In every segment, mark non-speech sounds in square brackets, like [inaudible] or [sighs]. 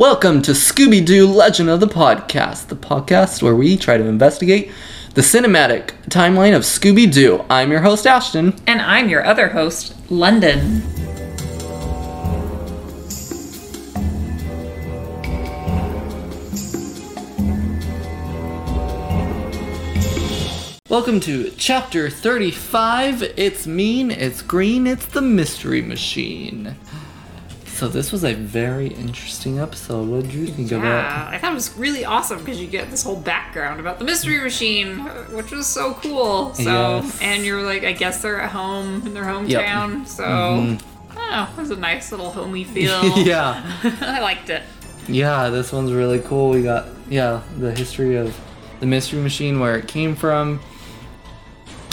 Welcome to Scooby Doo Legend of the Podcast, the podcast where we try to investigate the cinematic timeline of Scooby Doo. I'm your host, Ashton. And I'm your other host, London. Welcome to chapter 35. It's mean, it's green, it's the mystery machine. So, this was a very interesting episode. What did you think of it? Yeah, I thought it was really awesome because you get this whole background about the mystery machine, which was so cool. So, Yes. and you're like, I guess they're at home in their hometown. So, I don't know, it was a nice little homey [laughs] feel. yeah. [laughs] I liked it. Yeah, this one's really cool. We got yeah, the history of the mystery machine where it came from.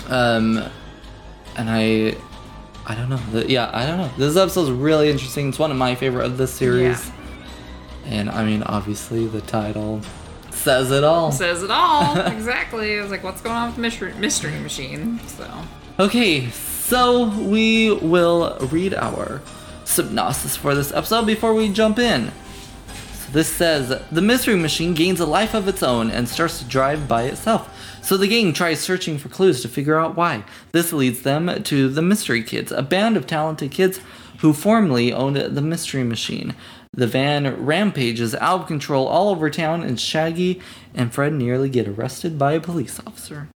Um and I I don't know. The, yeah, I don't know. This episode's really interesting. It's one of my favorite of this series. Yeah. And I mean, obviously the title says it all. Says it all. [laughs] exactly. I was like, what's going on with the mystery, mystery machine? So, Okay, so we will read our synopsis for this episode before we jump in. So this says the mystery machine gains a life of its own and starts to drive by itself. So the gang tries searching for clues to figure out why. This leads them to the Mystery Kids, a band of talented kids who formerly owned the mystery machine. The van rampages out of control all over town, and Shaggy and Fred nearly get arrested by a police officer.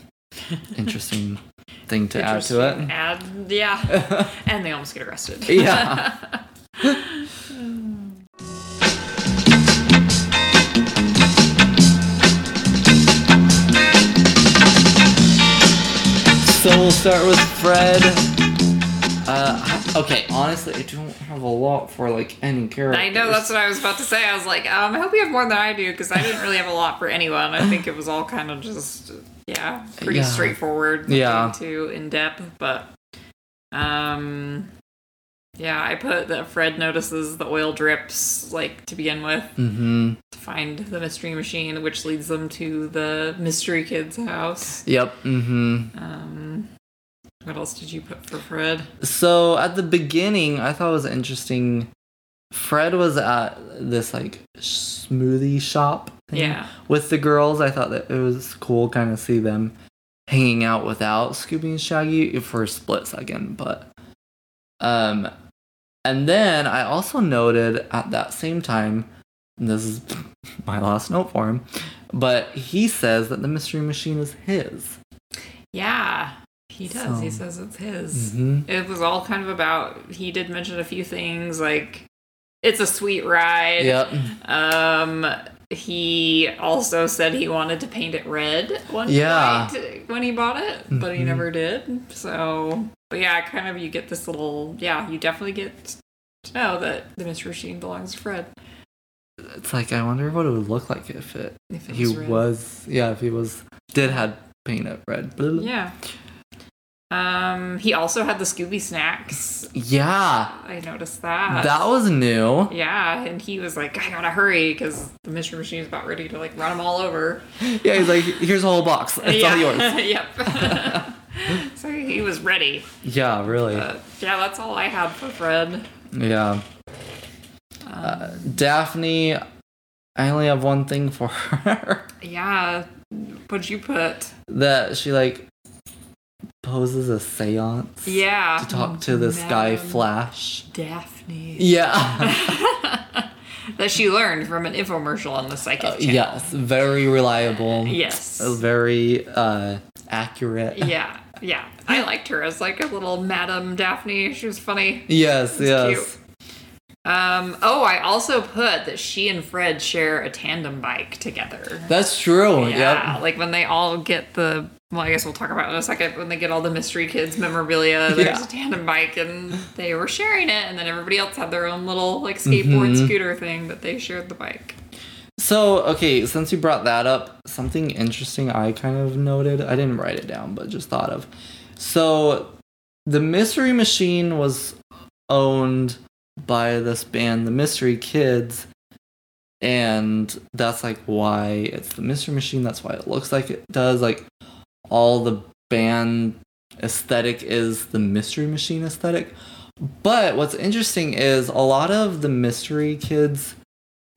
[laughs] Interesting thing to add to it. Add, yeah. [laughs] and they almost get arrested. Yeah. [laughs] so we'll start with Fred. Uh, okay, honestly, I don't have a lot for like any character. I know that's what I was about to say. I was like, um, I hope you have more than I do because I didn't really have a lot for anyone. I think it was all kind of just, yeah, pretty Yeah. straightforward. Yeah. Too in depth, but um, yeah, I put that Fred notices the oil drips like to begin with Mm-hmm. to find the mystery machine, which leads them to the mystery kid's house. Yep. Mm-hmm. Um, what else did you put for Fred? So at the beginning, I thought it was interesting. Fred was at this like smoothie shop thing Yeah. with the girls. I thought that it was cool kind of see them hanging out without Scooby and Shaggy for a split second, but um and then I also noted at that same time and this is [laughs] my last note for him, but he says that the mystery machine is his. Yeah, he does. he says it's his. Mhm. It was all kind of about. He did mention a few things like it's a sweet ride. Yep. Um, he also said he wanted to paint it red one Yeah. night when he bought it, but he Mhm. never did. So, but yeah, kind of you get this little. Yeah, you definitely get to know that the mystery machine belongs to Fred. It's like I wonder what it would look like if it If it he was was yeah if he was did had paint it red Blah. Yeah. Um, he also had the Scooby snacks. yeah I noticed that. that was new Yeah, and he was like, I gotta hurry because the mystery machine's about ready to like run them all over. yeah he's like here's a whole box it's yeah. all yours [laughs] yep. [laughs] [laughs] he was ready. yeah really But yeah, that's all I had for Fred. yeah Um, uh, Daphne I only have one thing for her [laughs] yeah. What'd you put? that she like poses a seance Yeah. to talk to this guy Flash Daphne. yeah [laughs] that she learned from an infomercial on the psychic Uh, yes very reliable Yes. Very uh accurate Yeah. Yeah. I liked her as like a little Madam Daphne. She was funny. yes It's yes cute. Um, oh, I also put that she and Fred share a tandem bike together. That's true. yeah, Yep. like when they all get the. Well, I guess we'll talk about it in a second. When they get all the mystery kids memorabilia, [laughs] there's Yeah. a tandem bike, and they were sharing it, and then everybody else had their own little like skateboard Mhm. scooter thing that they shared the bike. So, okay, since you brought that up, something interesting I kind of noted. I didn't write it down, but just thought of. So, the Mystery Machine was owned by this band, the Mystery Kids, and that's like why it's the Mystery Machine. That's why it looks like it does. Like, all the band aesthetic is the Mystery Machine aesthetic. But what's interesting is a lot of the Mystery Kids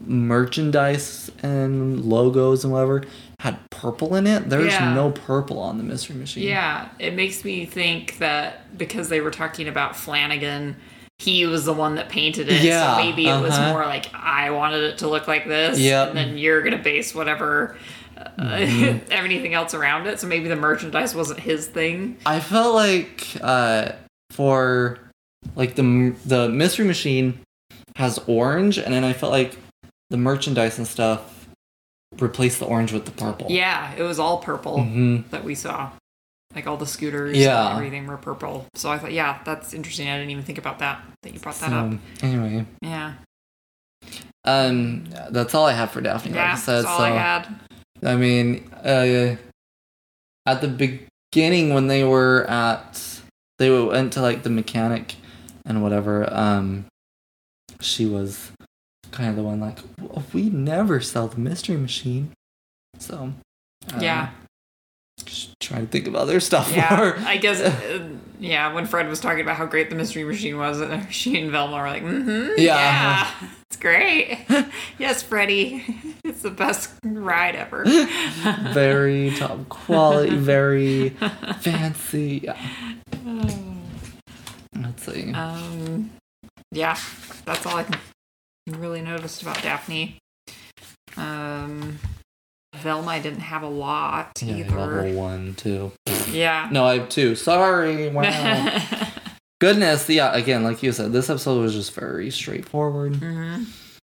merchandise and logos and whatever had purple in it. There's Yeah. no purple on the Mystery Machine. Yeah, it makes me think that because they were talking about Flanagan, he was the one that painted it. Yeah, so maybe it was uh-huh. more like I wanted it to look like this. Yep. And then you're gonna base whatever uh, Mm-hmm. [laughs] everything else around it. So maybe the merchandise wasn't his thing. I felt like uh, for like the the Mystery Machine has orange, and then I felt like the merchandise and stuff replaced the orange with the purple. Yeah, it was all purple hmm that we saw. Like all the scooters Yeah. and everything were purple. So I thought, yeah, that's interesting. I didn't even think about that. That you brought that up. Anyway, Yeah. um, that's all I have for Daphne. Yeah, like I said, that's all so I had. I mean, uh, at the beginning when they were at, they went to like the mechanic and whatever. Um, she was kind of the one like, "Well, we never sell the mystery machine, so um, Yeah. just trying to think of other stuff. Yeah, for her. [laughs] I guess. [laughs] Uh, yeah, when Fred was talking about how great the mystery machine was, and [laughs] she and Velma were like, "Mm-hmm, Yeah. yeah, it's great. yes, Freddie, it's the best ride ever." very top quality, very fancy. Yeah. Let's see. um, yeah, that's all I can really noticed about Daphne. Um, Velma, I didn't have a lot yeah, either. level one, two. Yeah. [laughs] No, I have two. Sorry. Wow. [laughs] Goodness, yeah. Again, like you said, this episode was just very straightforward. hmm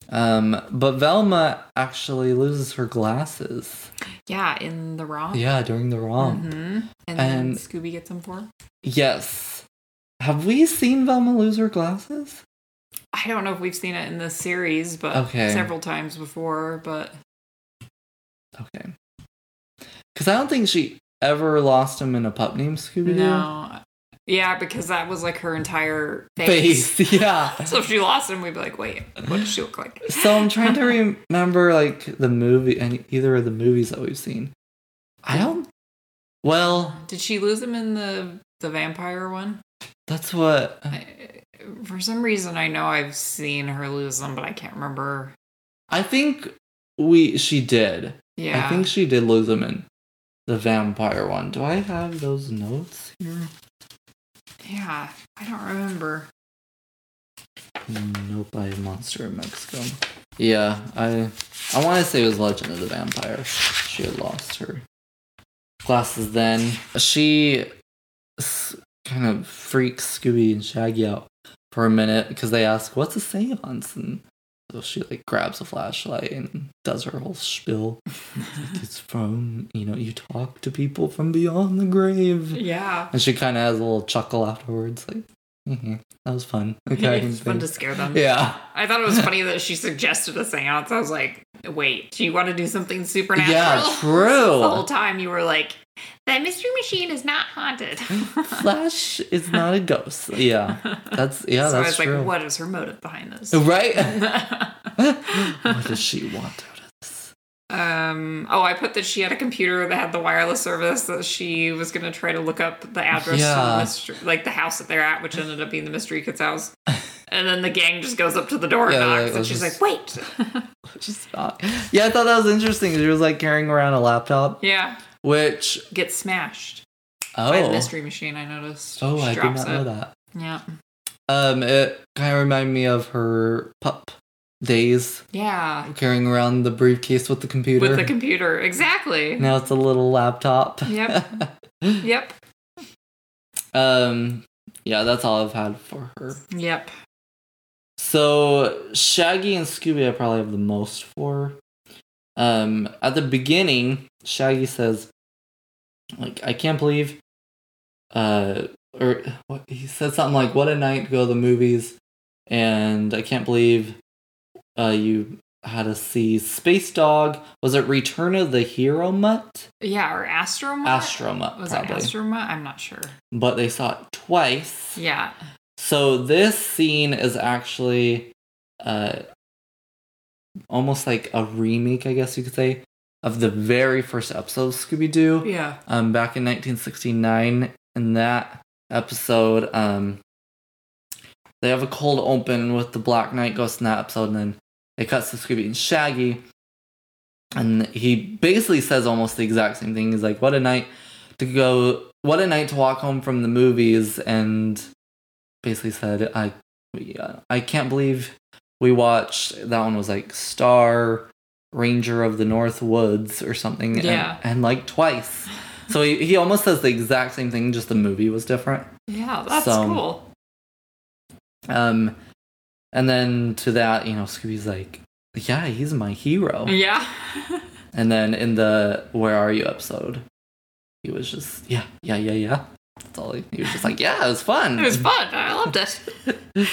Um, but Velma actually loses her glasses. Yeah, in the romp. Yeah, during the romp. hmm And, then And- Scooby gets them for. Yes. Have we seen Velma lose her glasses? I don't know if we've seen it in this series, but Okay. several times before. But Okay. Because I don't think she ever lost him in a pup named Scooby Doo. no, yeah, because that was like her entire face. Face, [laughs] yeah. [laughs] So if she lost him, we'd be like, "Wait, what does she look like?" So I'm trying to [laughs] remember like the movie and either of the movies that we've seen. I don't. Well, Did she lose him in the the vampire one? that's what. I, for some reason, I know I've seen her lose them, but I can't remember. I think we she did. Yeah, I think she did lose them in the vampire one. Do I have those notes here? yeah, I don't remember. Nope, I Monster in Mexico. Yeah, I I want to say it was Legend of the Vampire. She had lost her glasses then. She kind of freaks Scooby and Shaggy out for a minute because they ask, "What's a séance?" and so she like grabs a flashlight and does her whole spiel. Like, [laughs] it's from you know you talk to people from beyond the grave, Yeah, and she kind of has a little chuckle afterwards, like, "Mhm, "That was fun." [laughs] Okay, it's fun to scare them. yeah. I thought it was funny that she suggested a seance. I was like, wait, do you want to do something supernatural? Yeah, [laughs] true. the whole time you were like, the mystery machine is not haunted. Flash is not a ghost. [laughs] Yeah, that's yeah, so I that's was true. like, what is her motive behind this? Right? [laughs] [laughs] what does she want out of this? um, oh, I put that she had a computer that had the wireless service that she was going to try to look up the address Yeah. the mystery, like the house that they're at, which ended up being the mystery kid's house. And then the gang just goes up to the door and knocks, like, and she's just- like, wait. She's not. Yeah, I thought that was interesting. She was like carrying around a laptop, yeah, which gets smashed by the oh mystery machine, I noticed. oh She I did not know that. Yeah. Um, it kind of reminded me of her pup days, Yeah. carrying around the briefcase with the computer. With the computer. Exactly. now it's a little laptop. Yep. [laughs] Yep. um, yeah, that's all I've had for her. Yep. So Shaggy and Scooby I probably have the most for. Um at the beginning, Shaggy says like I can't believe uh or what he said something like what a night to go to the movies and I can't believe uh you had to see Space Dog. Was it Return of the Hero Mutt? Yeah, or Astromut? Astro Mutt Was probably. it Astromut? I'm not sure. but they saw it twice. Yeah. So this scene is actually uh almost like a remake, I guess you could say, of the very first episode of Scooby Doo. Yeah. Um back in 1969. In that episode, um they have a cold open with the Black Knight ghost in that episode, and then it cuts to Scooby and Shaggy, and he basically says almost the exact same thing. He's like, "What a night to go! What a night to walk home from the movies!" And basically said, "I, uh, I can't believe we watched that one was like Star Ranger of the North Woods or something, and- Yeah. and, like twice." So he, he almost says the exact same thing, just the movie was different. Yeah, that's So- cool. Um, and then to that, you know, Scooby's like, "Yeah, he's my hero." Yeah. [laughs] And then in the "Where Are You" episode, he was just, "Yeah, yeah, yeah, yeah." That's all. He, he was just like, "Yeah, it was fun." it was fun. I loved it. [laughs]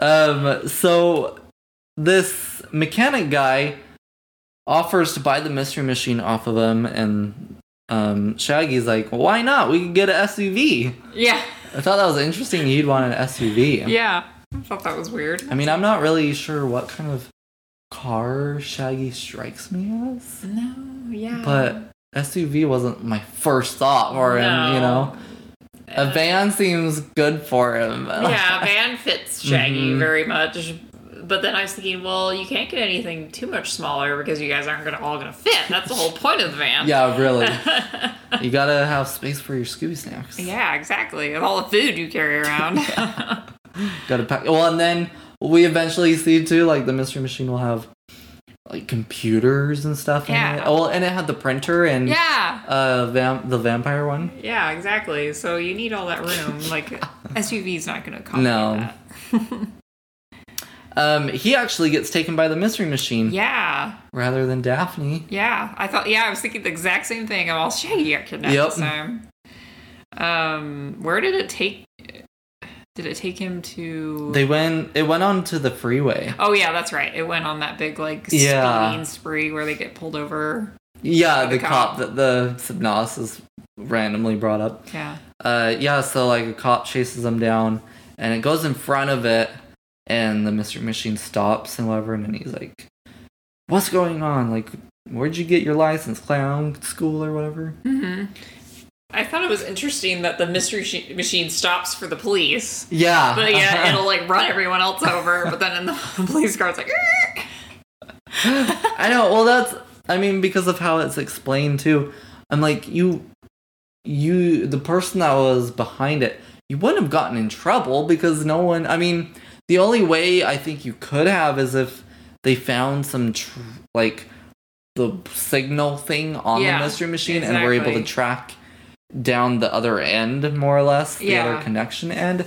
Um, so this mechanic guy offers to buy the mystery machine off of him, and um, Shaggy's like, well, "Why not? We could get an SUV." Yeah. I thought that was interesting. He'd want an SUV. Yeah. I thought that was weird. I mean, I'm not really sure what kind of car Shaggy strikes me as, No, yeah. but SUV wasn't my first thought for him. You know, a van seems good for him. yeah, a van fits Shaggy [laughs] Mhm. very much. But then I was thinking, well, you can't get anything too much smaller because you guys aren't gonna all gonna fit. That's the whole point of the van. yeah, really. [laughs] You gotta have space for your Scooby snacks. yeah, exactly. Of all the food you carry around. [laughs] Gotta pack. Well, and then we eventually see too, like the mystery machine will have like computers and stuff in Yeah. it. Oh, well, and it had the printer and yeah. uh, vam- the vampire one. Yeah, exactly. So you need all that room. Like [laughs] SUV's not gonna accommodate No. Um, he actually gets taken by the mystery machine Yeah. rather than Daphne. Yeah, I thought. Yeah, I was thinking the exact same thing. I'm all Shaggy got kidnapped Yep. this time. Um, where did it take? Did it take him to? They went. It went on to the freeway. oh yeah, that's right. It went on that big like Yeah. speeding spree where they get pulled over. Yeah, The the cop. cop that the Subnosis randomly brought up. Yeah. Uh, yeah, so like a cop chases them down, and it goes in front of it, and the mystery machine stops and whatever, and then he's like, "What's going on? Like, where'd you get your license? Clown school or whatever?" hmm I thought it was interesting that the mystery sh- machine stops for the police. Yeah, But yeah, [laughs] it'll like run everyone else over. But then in the [laughs] police car, it's like. I know. Well, that's. I mean, because of how it's explained too. I'm like you, you, the person that was behind it, you wouldn't have gotten in trouble because no one. I mean, the only way I think you could have is if they found some tr- like the signal thing on Yeah, the mystery machine and were able to track down the other end more or less the Yeah. other connection end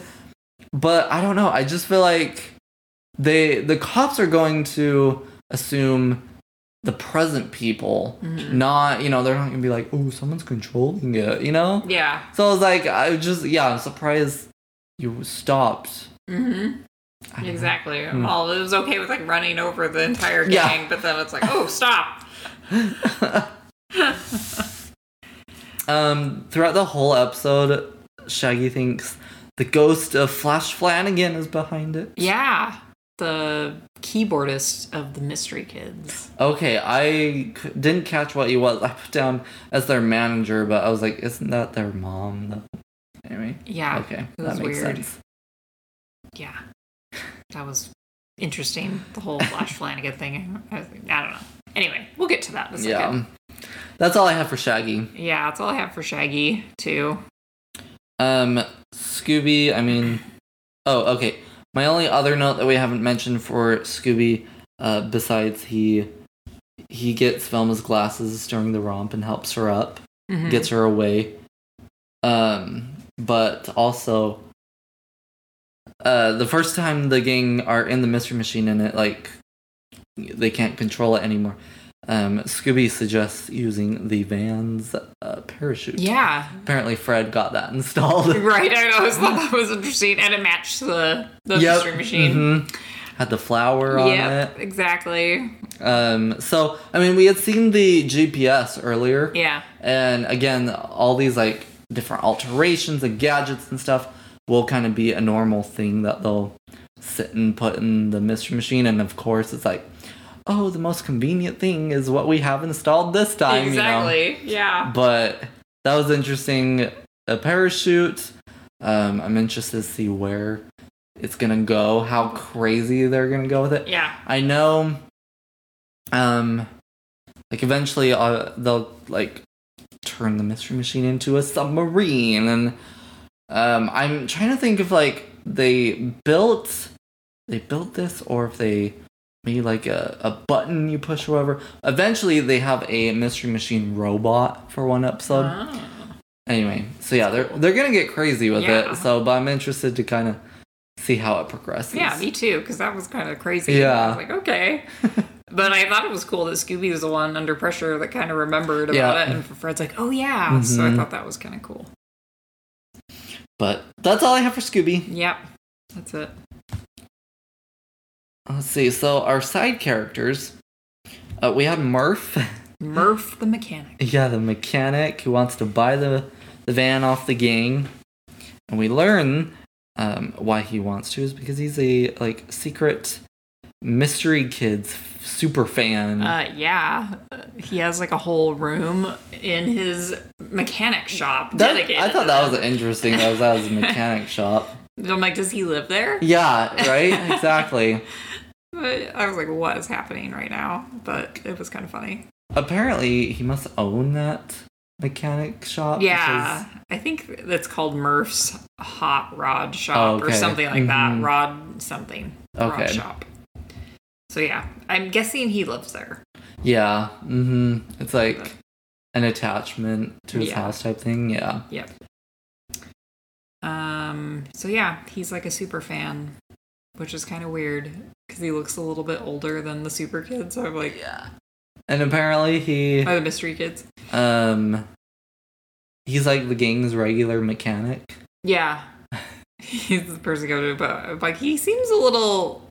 but i don't know i just feel like they the cops are going to assume the present people Mhm. not you know they're not gonna be like oh someone's controlling it you know Yeah. so i was like i just yeah i'm surprised you stopped hmm know. Exactly. Hmm. Well, it was okay with like running over the entire Yeah. gang, but then it's like, oh, stop. [laughs] um throughout the whole episode shaggy thinks the ghost of flash flanagan is behind it Yeah. The keyboardist of the Mystery Kids. Okay, I c- didn't catch what he was. I put down as their manager, but I was like, isn't that their mom? though? Anyway, Yeah. okay, that makes weird. sense. Yeah. That was interesting. The whole Flash [laughs] Flanagan thing. I, I don't know. Anyway, we'll get to that in a second. Yeah, that's all I have for Shaggy. Yeah, that's all I have for Shaggy, too. Um, Scooby. I mean, oh, okay. My only other note that we haven't mentioned for Scooby, uh, besides he he gets Velma's glasses during the romp and helps her up. Mhm. gets her away. Um, but also, uh, the first time the gang are in the mystery machine and it like they can't control it anymore. Um, Scooby suggests using the van's uh, parachute. Yeah. Apparently, Fred got that installed. [laughs] Right, I know. I [laughs] thought that was interesting. And it matched the, the Yep, Mystery Machine. mhm. Had the flower on Yeah, it. exactly. Um, so I mean, we had seen the GPS earlier. Yeah. And again, all these like different alterations and gadgets and stuff will kind of be a normal thing that they'll sit and put in the mystery machine. And of course, it's like, oh, the most convenient thing is what we have installed this time. You know? exactly. Yeah. But that was interesting. A parachute. Um, I'm interested to see where it's gonna go, how crazy they're gonna go with it. Yeah. I know, um, like eventually uh, they'll like turn the mystery machine into a submarine, and um, I'm trying to think if like they built they built this or if they made like a, a button you push or whatever. Eventually they have a mystery machine robot for one episode. Oh. Anyway, so yeah, they're they're gonna get crazy with Yeah. it. So, but I'm interested to kind of see how it progresses. Yeah, me too, because that was kind of crazy. Yeah. I was like, okay. [laughs] but I thought it was cool that Scooby was the one under pressure that kind of remembered about Yeah. it. And Fred's like, oh, yeah. So I Mhm. thought that was kind of cool. But that's all I have for Scooby. Yep. That's it. Let's see. So our side characters, uh, we had Murph. Murph [laughs] the mechanic. yeah, the mechanic who wants to buy the the van off the gang, and we learn um, why he wants to is because he's a like secret mystery kids super fan. Uh, yeah. He has like a whole room in his mechanic shop. That- dedicated I thought that was interesting. That was that was a mechanic [laughs] shop. I'm like, does he live there? Yeah, right. [laughs] Exactly. But I was like, what is happening right now? But it was kind of funny. Apparently, he must own that mechanic shop. Yeah, I think that's called Murph's Hot Rod Shop or Okay. something like that. Mhm. Rod something. Rod Okay. Shop. So yeah, I'm guessing he lives there. Yeah. Mm-hmm. It's like an attachment to his Yeah. house type thing. Yeah. Yep. Um. So yeah, he's like a super fan, which is kind of weird because he looks a little bit older than the super kids. So I'm like, Yeah. And apparently he or the mystery kids. um he's like the gang's regular mechanic. Yeah. [laughs] He's the person to go to, but like he seems a little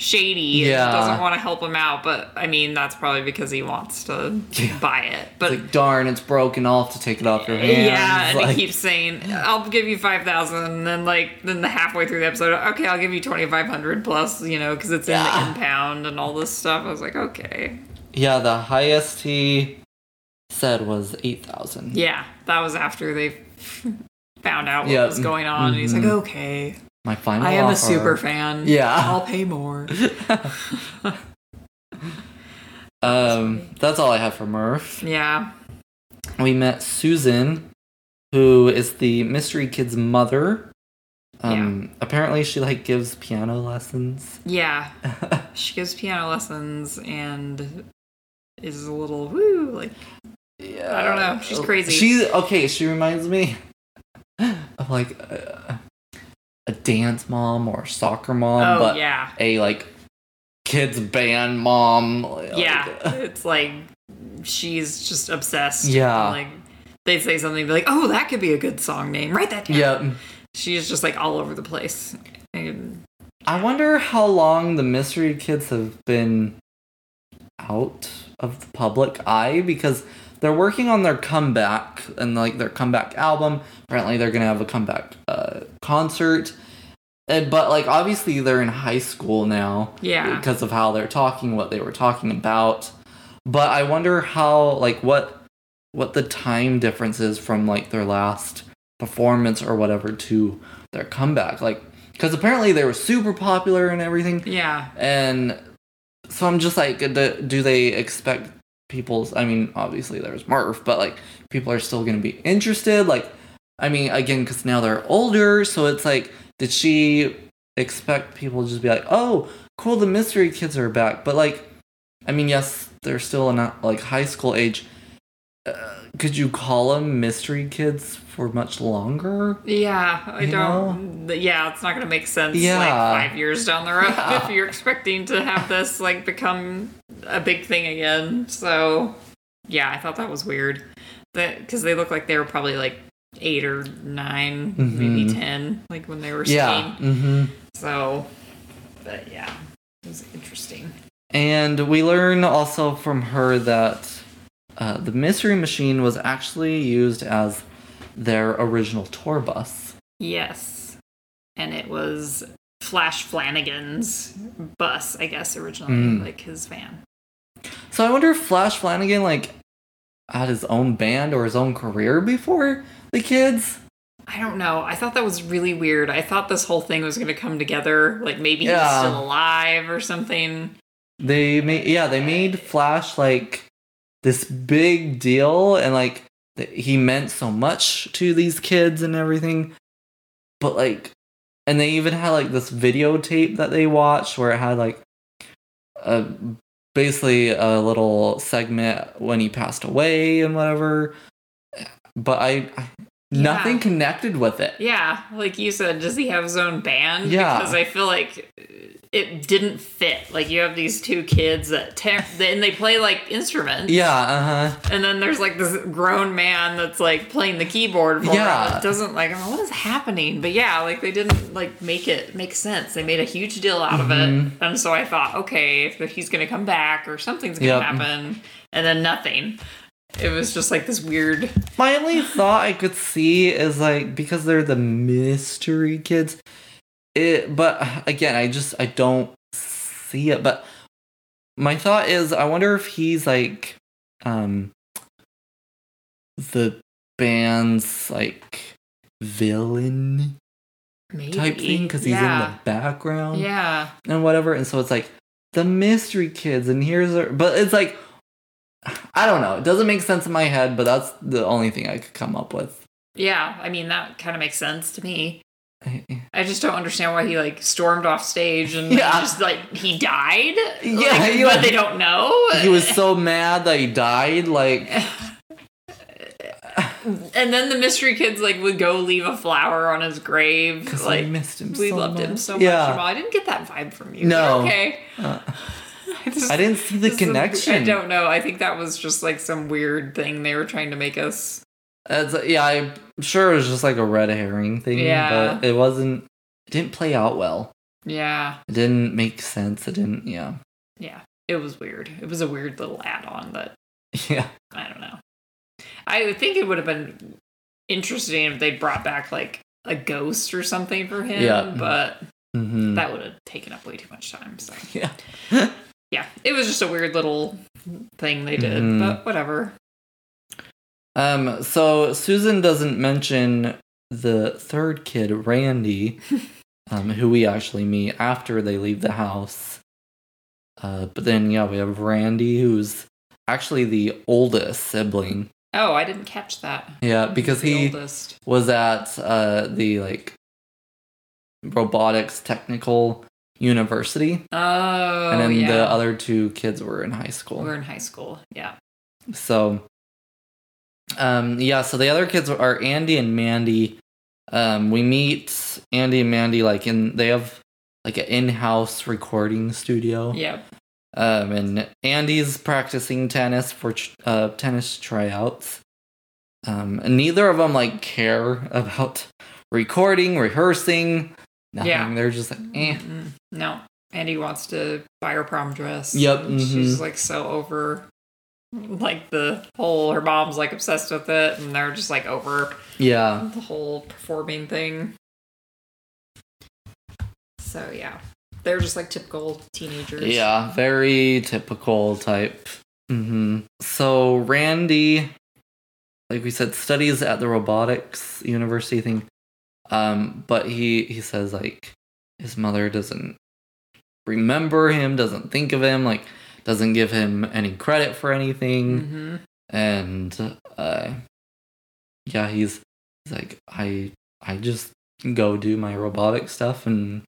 shady. Yeah. doesn't want to help him out, but I mean that's probably because he wants to [laughs] Yeah. buy it. It's But like darn, it's broken. I'll have to take it off your hands. yeah, and Like, he keeps saying, "I'll give you five thousand, and then like then the halfway through the episode, okay, I'll give you twenty five hundred plus, you know, because it's in Yeah. the impound and all this stuff. I was like, okay, yeah, the highest he said was eight thousand. yeah, that was after they [laughs] found out what Yeah. was going on, and he's like, Mhm. okay, My final. I am a super fan. Yeah. I'll pay more. [laughs] [laughs] um, that's all I have for Murph. Yeah. We met Susan, who is the mystery kid's mother. Um, apparently she like gives piano lessons. Yeah. [laughs] She gives piano lessons and is a little woo like Yeah, I don't know. She's crazy. She okay. She reminds me of like a, a dance mom or soccer mom, oh but yeah. a like kids band mom. like- Yeah. [laughs] It's like she's just obsessed. Yeah. Like they say something be like, "Oh, that could be a good song name. Write that down." yeah. She's just like all over the place. And I wonder how long the mystery kids have been out of the public eye because they're working on their comeback and like their comeback album. Apparently, they're gonna have a comeback uh, concert. And, but like obviously they're in high school now yeah. because of how they're talking, what they were talking about. But I wonder how like what what the time difference is from like their last performance or whatever to their comeback. Like because apparently they were super popular and everything, Yeah. and so I'm just like, do, do they expect people's? I mean, obviously there's Murph, but like people are still gonna be interested. Like, I mean, again, because now they're older, so it's like, did she expect people to just be like, oh, cool, the mystery kids are back? But like, I mean, yes, they're still not like high school age. Uh, could you call them mystery kids for much longer? Yeah, I You don't. th- Yeah, it's not going to make sense Yeah. like five years down the road Yeah. [laughs] if you're expecting to have this like become a big thing again. So, yeah, I thought that was weird. That because they look like they were probably like eight or 9 maybe Mhm. ten, like when they were Yeah. Mm-hmm. So, but yeah, it was interesting. And we learn also from her that uh, the mystery machine was actually used as their original tour bus. Yes, and it was Flash Flanagan's bus, I guess originally, Mm. like his van. So I wonder if Flash Flanagan like had his own band or his own career before the kids. I don't know. I thought that was really weird. I thought this whole thing was going to come together. Like maybe he's still alive or something. They made yeah, they made Flash like this big deal and like he meant so much to these kids and everything. But like and they even had like this videotape that they watched where it had like a basically a little segment when he passed away and whatever. But I, I nothing Yeah. connected with it. Yeah, like you said, does he have his own band? Yeah. Because I feel like it didn't fit. Like you have these two kids that tear, and they play like instruments. Yeah, uh-huh. And then there's like this grown man that's like playing the keyboard for Yeah. It doesn't like, oh, what is happening? But yeah, like they didn't like make it make sense. They made a huge deal out of Mhm. it. And so I thought, okay, if he's gonna come back or something's gonna Yep. happen. And then nothing. It was just like this weird My only thought I could see is like because they're the mystery kids. It but again, I just I don't see it. But my thought is I wonder if he's like um the band's like villain maybe type thing because he's in the background Yeah. and whatever. And so it's like the mystery kids, and here's our, but it's like I don't know. It doesn't make sense in my head, but that's the only thing I could come up with. Yeah. I mean that kind of makes sense to me. [laughs] I just don't understand why he like stormed off stage and Yeah. just like he died. Yeah, Like, he but they don't know. He was so mad that he died. Like, [laughs] And then the mystery kids like would go leave a flower on his grave. because Like missed him. we so loved much. him so much. Yeah. Jamal. I didn't get that vibe from you. No. Okay. Uh, [laughs] I, just- I didn't see the this is- connection. I don't know. I think that was just like some weird thing they were trying to make us. Yeah, I'm sure it was just like a red herring thing. Yeah. But it wasn't. It didn't play out well. Yeah. It didn't make sense. It didn't. Yeah. Yeah. It was weird. It was a weird little add on that [laughs] Yeah. I don't know. I think it would have been interesting if they brought back like a ghost or something for him, Yeah. but hmm that would have taken up way too much time. So [laughs] Yeah. Yeah, it was just a weird little thing they did, Mhm. but whatever. Um. So Susan doesn't mention the third kid, Randy, [laughs] um, who we actually meet after they leave the house. Uh, but then yeah, we have Randy, who's actually the oldest sibling. Oh, I didn't catch that. Yeah, because he oldest. was at uh the like robotics technical university, Oh, and then yeah. the other two kids were in high school. We're in high school. Yeah. So, um, yeah. So the other kids are Andy and Mandy. Um, we meet Andy and Mandy like in they have like an in-house recording studio. Yeah. Um, and Andy's practicing tennis for uh tennis tryouts. Um, and neither of them like care [laughs] about recording, rehearsing. Nothing. Yeah. They're just like, eh. Mm-mm. No. Andy wants to buy her prom dress. Yep, and She's like so over like the whole her mom's like obsessed with it and they're just like over Yeah. the whole performing thing. So yeah. They're just like typical teenagers. Yeah, very typical type. hmm So Randy, like we said, studies at the robotics university thing. Um, but he he says like his mother doesn't remember him, doesn't think of him, like doesn't give him any credit for anything, hmm and uh, yeah, he's, he's like I I just go do my robotic stuff and.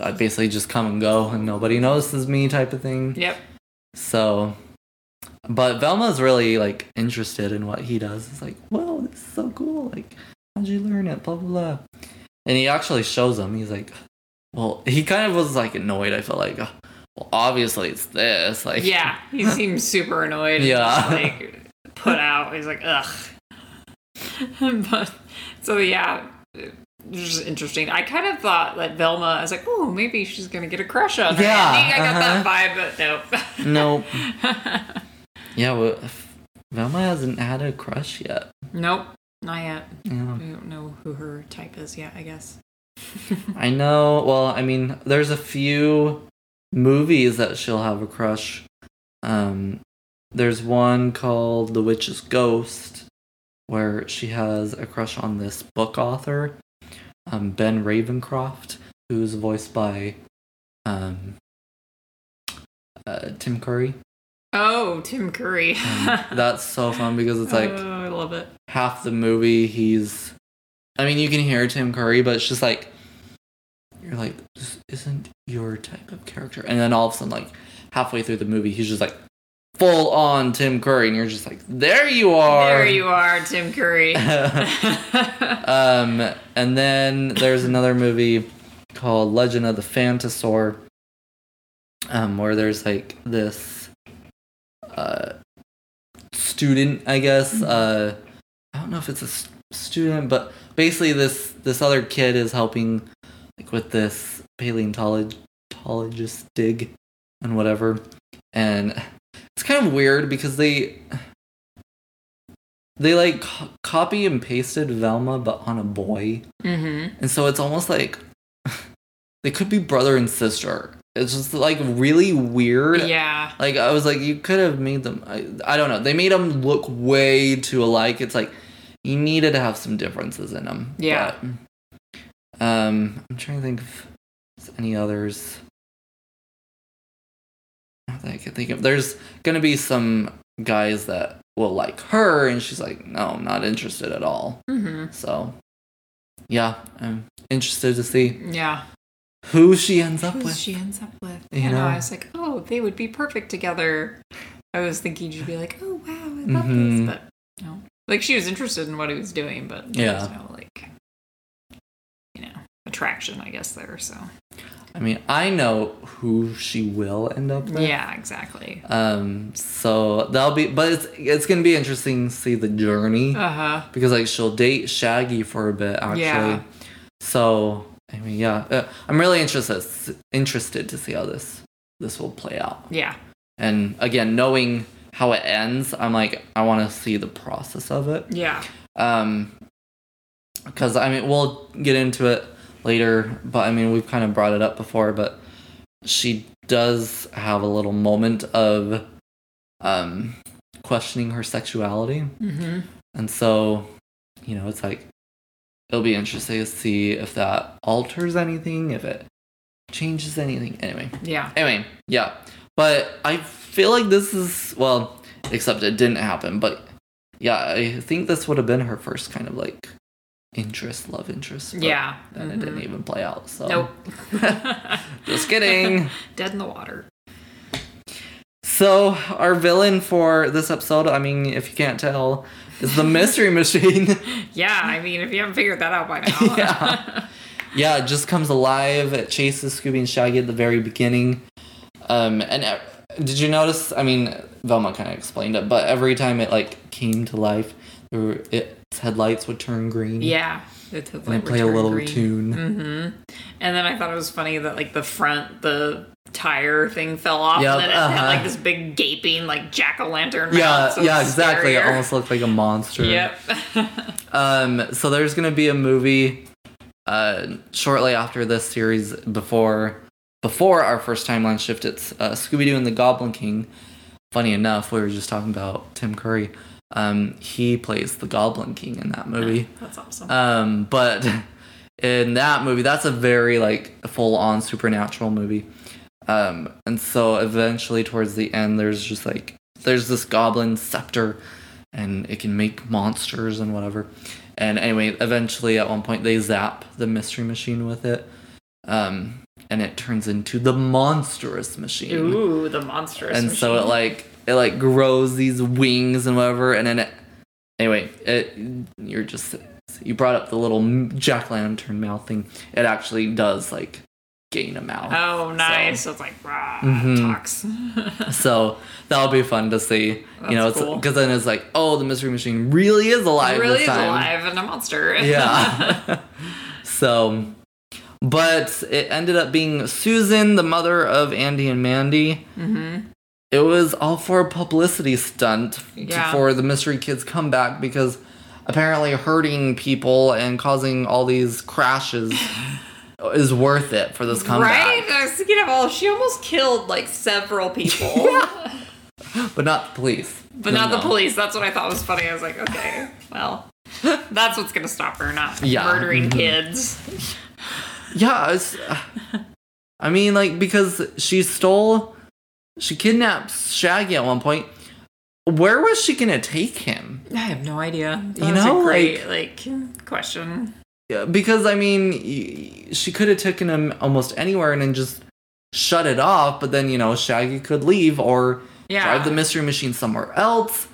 I basically just come and go and nobody notices me type of thing. Yep. So, but Velma's really like interested in what he does. It's like, whoa, this is so cool. Like, how'd you learn it? Blah blah blah. And he actually shows him. He's like, well, he kind of was like annoyed. I felt like, "Oh, well, obviously it's this. Like, Yeah. He [laughs] seems super annoyed. Yeah. Like put out. He's like, ugh. [laughs] but so yeah. Just interesting. I kind of thought that Velma, I was like, oh, maybe she's gonna get a crush on her. Yeah, Andy. I got uh-huh. that vibe, but Nope. [laughs] nope. Yeah, well, Velma hasn't had a crush yet. nope, not yet. Yeah. We don't know who her type is yet. I guess. [laughs] I know. Well, I mean, there's a few movies that she'll have a crush. Um, there's one called The Witch's Ghost, where she has a crush on this book author, um, Ben Ravencroft, who's voiced by um, uh, Tim Curry. Oh, Tim Curry. And that's so fun because it's like I [laughs] love it. half the movie he's I mean you can hear Tim Curry, but it's just like you're like, this isn't your type of character. And then all of a sudden, like halfway through the movie, he's just like full on Tim Curry, and you're just like, there you are. There you are, Tim Curry. [laughs] [laughs] um, and then there's another movie called Legend of the Phantosaur, um, where there's like this uh, student, I guess. Uh, I don't know if it's a student, but basically this this other kid is helping like with this paleontologist dig and whatever, and it's kind of weird because they they like co- copy and pasted Velma but on a boy. mm-hmm. And so it's almost like [laughs] they could be brother and sister. It's just like really weird. Yeah. Like I was like, you could have made them. I, I don't know. They made them look way too alike. It's like you needed to have some differences in them. Yeah. But, um, I'm trying to think of any others that I could think of. There's gonna be some guys that will like her, and she's like, no, I'm not interested at all. Mm-hmm. So, yeah, I'm interested to see Yeah. Who she ends up Who with. she ends up with. You know? I was like, oh, they would be perfect together. I was thinking she'd be like, oh wow, I love Mhm. this, but no. Like she was interested in what he was doing, but Yeah. no like, you know, attraction, I guess there. So I mean, I know who she will end up with. yeah, exactly. Um. So that'll be, but it's it's gonna be interesting to see the journey Uh huh. because like she'll date Shaggy for a bit actually. Yeah. So I mean, yeah, uh, I'm really interested interested to see how this this will play out. Yeah. And again, knowing how it ends, I'm like, I want to see the process of it. Yeah. Um, because I mean, we'll get into it later, but I mean, we've kind of brought it up before, but she does have a little moment of um questioning her sexuality, Mm-hmm. and so you know, it's like it'll be interesting to see if that alters anything, if it changes anything. Anyway, Yeah. anyway, yeah. But I feel like this is well, except it didn't happen. But yeah, I think this would have been her first kind of like interest, love interest. Yeah. Then it didn't Mhm. even play out. So Nope. [laughs] just kidding. [laughs] Dead in the water. so our villain for this episode, I mean, if you can't tell, is the Mystery Machine. [laughs] Yeah, I mean, if you haven't figured that out by now. [laughs] Yeah. yeah, it just comes alive. It chases Scooby and Shaggy at the very beginning. Um, and uh, did you notice? I mean, Velma kind of explained it, but every time it like came to life, were, its headlights would turn green. yeah. And they play a little green. tune. Mm-hmm. And then I thought it was funny that like the front, the tire thing fell off, Yep, and then it had uh-huh. like this big gaping like jack o' lantern. Yeah, yeah, exactly. It almost looked like a monster. Yep. [laughs] Um, so there's gonna be a movie uh, shortly after this series before before our first timeline shift. It's uh, Scooby Doo and the Goblin King. Funny enough, we were just talking about Tim Curry. Um, he plays the Goblin King in that movie. That's awesome. Um, but [laughs] in that movie, that's a very like full on supernatural movie. Um, and so eventually towards the end, there's just like there's this goblin scepter, and it can make monsters and whatever. And anyway, eventually at one point they zap the mystery machine with it, um, and it turns into the monstrous machine Ooh, the monstrous. and so it like it like grows these wings and whatever and then it anyway it you're just you brought up the little jack lantern mouth thing it actually does like gain a mouth Oh, nice. So, it's like rah, Mhm. talks. [laughs] so that'll be fun to see you know That's it's cool. because then it's like oh the mystery machine really is alive really this is alive and a monster. [laughs] yeah [laughs] so but it ended up being susan the mother of andy and mandy hmm it was all for a publicity stunt Yeah. for the mystery kids comeback because apparently hurting people and causing all these crashes [laughs] is worth it for this comeback Right? I was thinking of all. She almost killed like several people, [laughs] but not the police but not the police. That's what I thought was funny. I was like, okay, Well, [laughs] that's what's gonna stop her, not Yeah. murdering Mhm. kids. Yeah, I mean, like because she stole, she kidnaps Shaggy at one point. Where was she gonna take him? I have no idea. That You know, great like, question. Yeah, because I mean, she could have taken him almost anywhere and then just shut it off. But then you know, Shaggy could leave or Yeah. drive the mystery machine somewhere else.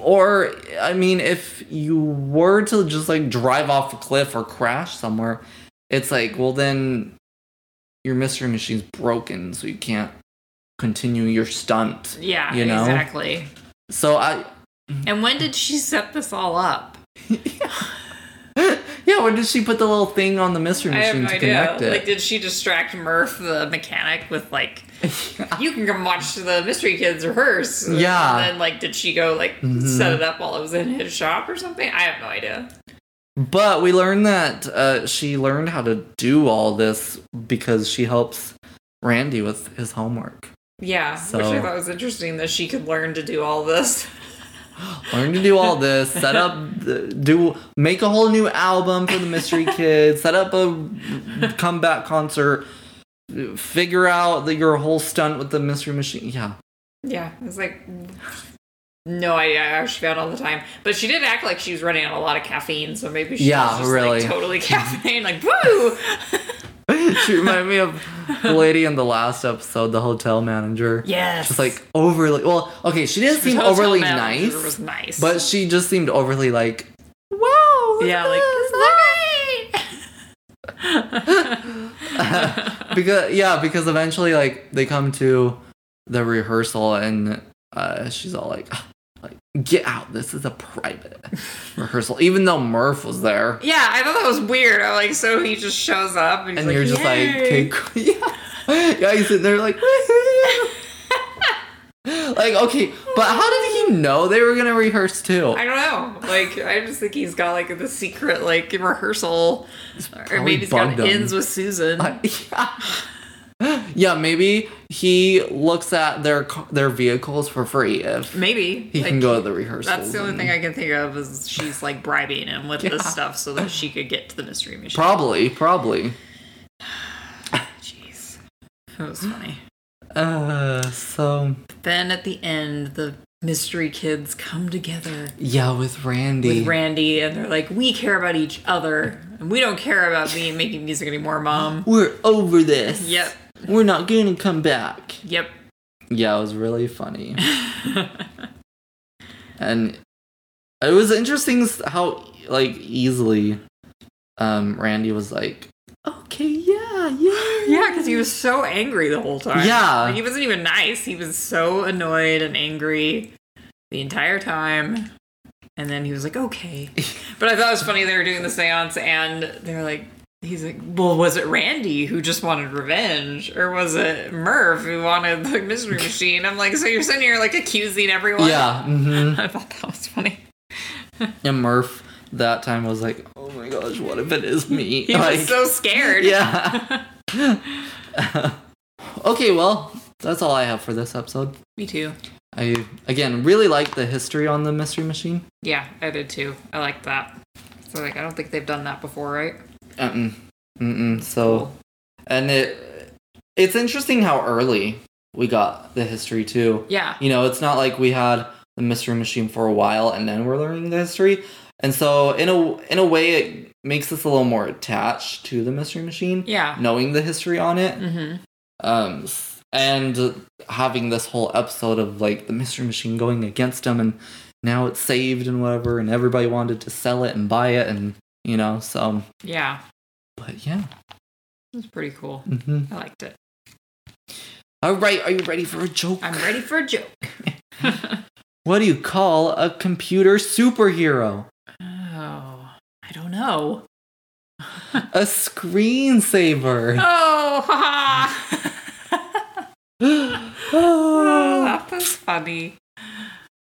Or I mean, if you were to just like drive off a cliff or crash somewhere, it's like, well, then your mystery machine's broken, so you can't continue your stunt. yeah, you know? exactly. So I, And when did she set this all up? [laughs] yeah, when did she put the little thing on the mystery I have machine no to idea. connect it? Like, did she distract Murph, the mechanic, with like, [laughs] you can come watch the Mystery Kids rehearse? Yeah. And then, like, did she go like Mhm. set it up while it was in his shop or something? I have no idea. But we learned that uh, she learned how to do all this because she helps Randy with his homework. Yeah, which I thought was interesting that she could learn to do all this. [gasps] Learn to do all this, set up, do make a whole new album for the Mystery [laughs] Kids, set up a comeback concert, figure out the, your whole stunt with the Mystery Machine. Yeah, Yeah, it's like no idea how she found all the time, but she did act like she was running on a lot of caffeine, so maybe she Yeah, was just really. like totally [laughs] caffeine, like woo. [laughs] [laughs] she reminded me of the lady in the last episode, the hotel manager. yes, Just like overly well, okay, she didn't seem overly nice, Was nice, but she just seemed overly like, wow, yeah, like this." [laughs] because yeah, because eventually like they come to the rehearsal and uh, she's all "Ah, like get out, this is a private rehearsal, even though Murph was there. yeah, I thought that was weird. I'm like, so he just shows up and, he's And like, you're just like, okay, cool." [laughs] yeah, yeah, he's sitting there like, [laughs] like okay, but how did he know they were gonna rehearse too? I don't know. Like, I just think he's got like the secret like rehearsal, or maybe he's got him. ins with Susan. [laughs] yeah. [gasps] yeah, maybe he looks at their their vehicles for free if maybe he like, can go to the rehearsal. That's the only thing I can think of is she's like bribing him with Yeah. this stuff so that she could get to the mystery machine. Probably, probably. [sighs] Jeez, that was funny. Uh, so Then at the end, the mystery kids come together yeah, with Randy. with Randy, and they're like, "We care about each other, and we don't care about me making music anymore, Mom." We're over this. Yep. We're not gonna come back. Yep. Yeah, it was really funny. [laughs] and it was interesting how like easily um Randy was like, "Okay, yeah, yeah." Yeah, because he was so angry the whole time. Yeah. Like, he wasn't even nice. He was so annoyed and angry the entire time. And then he was like, okay. [laughs] But I thought it was funny they were doing the seance and they're like, he's like, well, was it Randy who just wanted revenge? Or was it Murph who wanted the mystery [laughs] machine? I'm like, so you're sitting here like accusing everyone? Yeah, hmm [laughs] I thought that was funny. [laughs] And Murph that time was like, "Oh my gosh, what if it is me?" He like, was so scared. yeah. okay, well, that's all I have for this episode. Me too. I again really like the history on the mystery machine. Yeah, I did too. I like that. So like, I don't think they've done that before, right? Mm-mm. Mm-mm. So, and it it's interesting how early we got the history too. Yeah. You know, it's not like we had the mystery machine for a while and then we're learning the history. And so, in a in a way, it makes us a little more attached to the mystery machine, Yeah. knowing the history on it. Mm-hmm. Um, and having this whole episode of like the mystery machine going against them and now it's saved and whatever, and everybody wanted to sell it and buy it, and you know, so. Yeah. But yeah. It was pretty cool. hmm I liked it. All right, are you ready for a joke? I'm ready for a joke. [laughs] [laughs] What do you call a computer superhero? Oh, I don't know. [laughs] A screensaver. Oh, haha. oh, that was funny.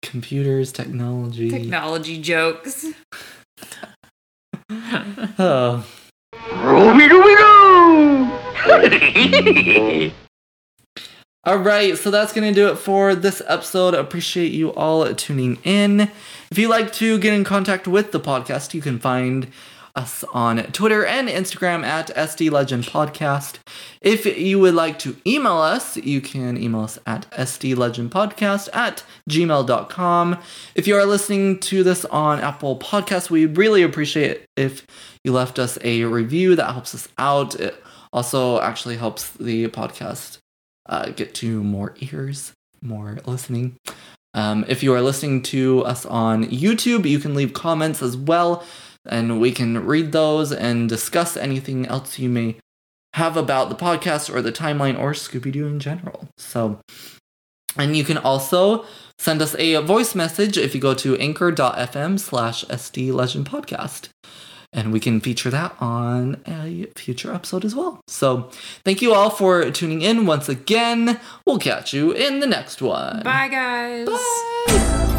Computers, technology. Technology jokes. Oh. [laughs] All right, so that's going to do it for this episode. Appreciate you all tuning in. If you'd like to get in contact with the podcast, you can find us on Twitter and Instagram at SD Legend Podcast. If you would like to email us, you can email us at sdlegendpodcast at gmail.com. If you are listening to this on Apple Podcasts, we really appreciate it if you left us a review. That helps us out. It also actually helps the podcast uh, get to more ears, more listening. Um, if you are listening to us on YouTube, you can leave comments as well, and we can read those and discuss anything else you may have about the podcast or the timeline or Scooby Doo in general. So, and you can also send us a voice message if you go to anchor.fm slash SD Legend Podcast and we can feature that on a future episode as well. So, thank you all for tuning in once again. We'll catch you in the next one. Bye, guys. Bye.